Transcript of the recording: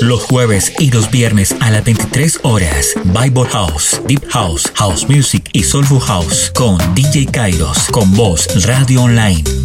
Los jueves y los viernes a las 23 horas, Bible House, Deep House, House Music y Soulful House con DJ Kairos, con voz Radio Online.